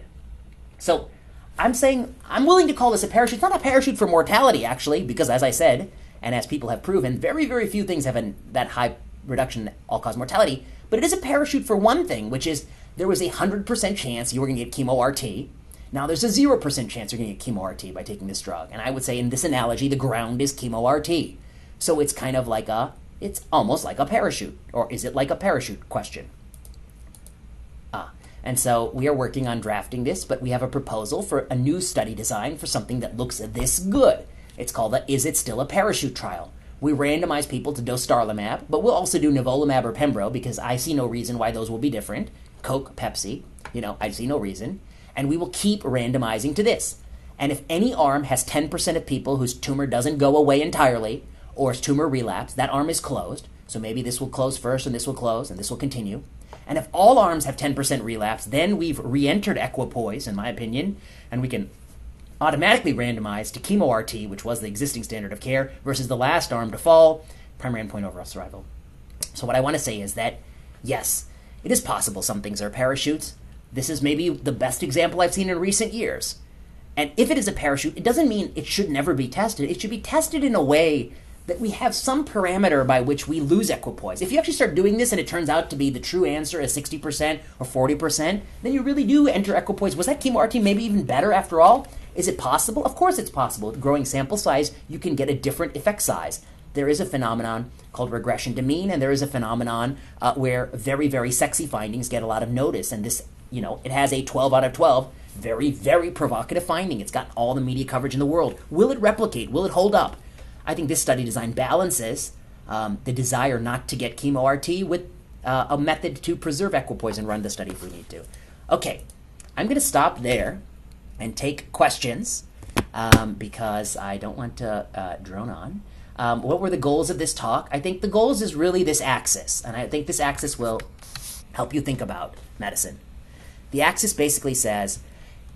So I'm saying I'm willing to call this a parachute. It's not a parachute for mortality, actually, because as I said, and as people have proven, very, very few things have an, that high reduction in all cause mortality. But it is a parachute for one thing, which is there was a 100% chance you were going to get chemo RT. Now there's a 0% chance you're going to get chemo RT by taking this drug. And I would say in this analogy, the ground is chemo RT. So it's kind of like a, it's almost like a parachute. Or is it like a parachute? Question. Ah, and so we are working on drafting this, but we have a proposal for a new study design for something that looks this good. It's called the Is It Still a Parachute trial. We randomize people to dostarlimab, but we'll also do nivolumab or pembro because I see no reason why those will be different. Coke, Pepsi, you know, I see no reason. And we will keep randomizing to this. And if any arm has 10% of people whose tumor doesn't go away entirely or its tumor relapse, that arm is closed. So maybe this will close first and this will close and this will continue. And if all arms have 10% relapse, then we've re entered equipoise, in my opinion, and we can automatically randomized to chemo RT, which was the existing standard of care, versus the last arm to fall, primary endpoint overall survival. So, what I want to say is that, yes, it is possible some things are parachutes. This is maybe the best example I've seen in recent years. And if it is a parachute, it doesn't mean it should never be tested. It should be tested in a way that we have some parameter by which we lose equipoise. If you actually start doing this and it turns out to be the true answer is 60% or 40%, then you really do enter equipoise. Was that chemo RT maybe even better after all? Is it possible? Of course it's possible. With growing sample size, you can get a different effect size. There is a phenomenon called regression to mean, and there is a phenomenon uh, where very, very sexy findings get a lot of notice. And this, you know, it has a 12 out of 12 very, very provocative finding. It's got all the media coverage in the world. Will it replicate? Will it hold up? I think this study design balances um, the desire not to get chemo RT with uh, a method to preserve equipoise and run the study if we need to. Okay, I'm going to stop there and take questions um, because I don't want to uh, drone on. Um, what were the goals of this talk? I think the goals is really this axis, and I think this axis will help you think about medicine. The axis basically says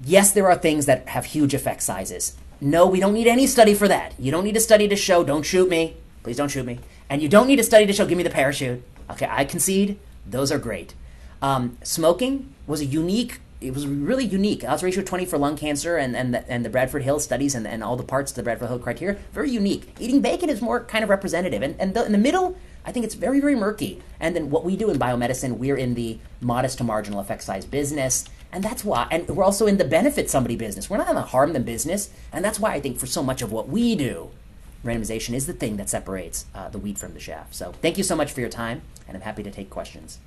yes, there are things that have huge effect sizes. No, we don't need any study for that. You don't need a study to show, don't shoot me. Please don't shoot me. And you don't need a study to show, give me the parachute. Okay, I concede. Those are great. Um, smoking was a unique, it was really unique. Odds ratio 20 for lung cancer and, and, the, and the Bradford Hill studies and, and all the parts of the Bradford Hill criteria, very unique. Eating bacon is more kind of representative. And, and the, in the middle, I think it's very, very murky. And then what we do in biomedicine, we're in the modest to marginal effect size business. And that's why, and we're also in the benefit somebody business. We're not in the harm them business. And that's why I think for so much of what we do, randomization is the thing that separates uh, the wheat from the chaff. So thank you so much for your time, and I'm happy to take questions.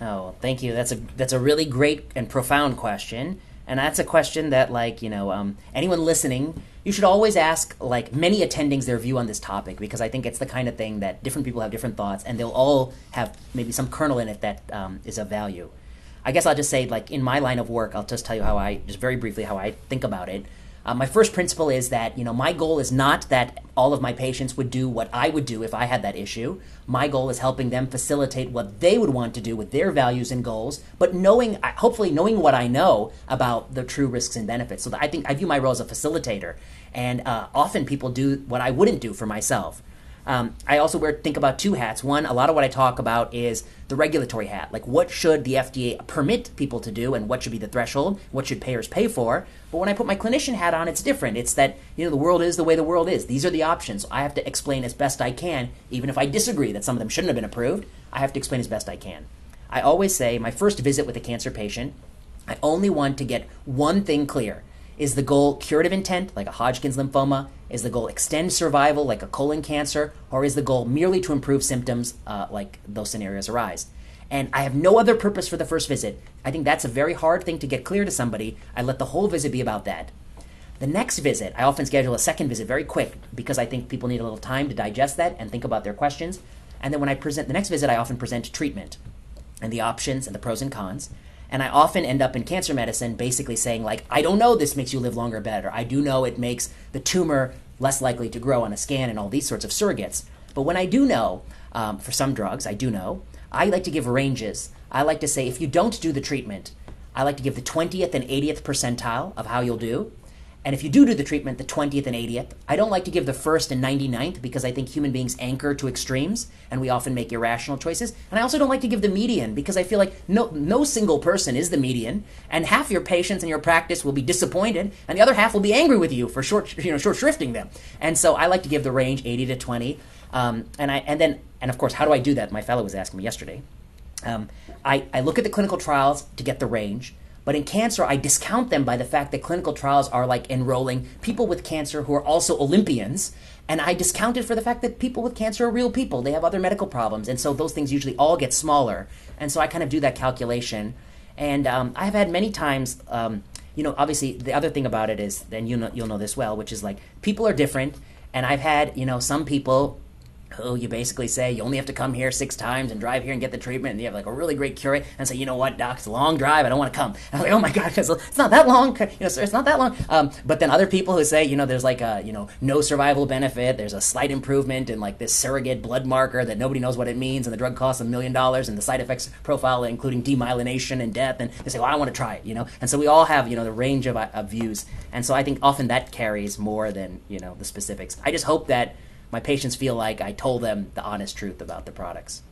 Oh, thank you. That's a that's a really great and profound question, and that's a question that like you know um, anyone listening, you should always ask like many attendings their view on this topic because I think it's the kind of thing that different people have different thoughts, and they'll all have maybe some kernel in it that um, is of value. I guess I'll just say, like, in my line of work, I'll just tell you how I, just very briefly, how I think about it. Uh, my first principle is that, you know, my goal is not that all of my patients would do what I would do if I had that issue. My goal is helping them facilitate what they would want to do with their values and goals, but knowing, hopefully, knowing what I know about the true risks and benefits. So I think I view my role as a facilitator. And uh, often people do what I wouldn't do for myself. Um, I also wear think about two hats. One, a lot of what I talk about is the regulatory hat, like what should the FDA permit people to do, and what should be the threshold, what should payers pay for. But when I put my clinician hat on, it's different. It's that you know the world is the way the world is. These are the options. I have to explain as best I can, even if I disagree that some of them shouldn't have been approved. I have to explain as best I can. I always say my first visit with a cancer patient, I only want to get one thing clear. Is the goal curative intent, like a Hodgkin's lymphoma? Is the goal extend survival, like a colon cancer? Or is the goal merely to improve symptoms, uh, like those scenarios arise? And I have no other purpose for the first visit. I think that's a very hard thing to get clear to somebody. I let the whole visit be about that. The next visit, I often schedule a second visit very quick because I think people need a little time to digest that and think about their questions. And then when I present the next visit, I often present treatment and the options and the pros and cons. And I often end up in cancer medicine basically saying, like, I don't know this makes you live longer better. I do know it makes the tumor less likely to grow on a scan and all these sorts of surrogates. But when I do know, um, for some drugs, I do know, I like to give ranges. I like to say if you don't do the treatment, I like to give the 20th and 80th percentile of how you'll do. And if you do do the treatment, the 20th and 80th, I don't like to give the first and 99th because I think human beings anchor to extremes and we often make irrational choices. And I also don't like to give the median because I feel like no, no single person is the median and half your patients in your practice will be disappointed and the other half will be angry with you for short, you know, short shrifting them. And so I like to give the range 80 to 20. Um, and I, and then, and of course, how do I do that? My fellow was asking me yesterday. Um, I, I look at the clinical trials to get the range. But in cancer, I discount them by the fact that clinical trials are like enrolling people with cancer who are also Olympians. And I discount it for the fact that people with cancer are real people. They have other medical problems. And so those things usually all get smaller. And so I kind of do that calculation. And um, I've had many times, um, you know, obviously the other thing about it is, and you know, you'll know this well, which is like people are different. And I've had, you know, some people who you basically say you only have to come here six times and drive here and get the treatment, and you have like a really great cure, and say, you know what, doc, it's a long drive, I don't want to come. And I'm like, oh my god, it's not that long, you know, sir, it's not that long. Um, but then other people who say, you know, there's like a, you know, no survival benefit, there's a slight improvement in like this surrogate blood marker that nobody knows what it means, and the drug costs a million dollars, and the side effects profile including demyelination and death, and they say, well, I want to try it, you know. And so we all have, you know, the range of, of views, and so I think often that carries more than you know the specifics. I just hope that my patients feel like I told them the honest truth about the products.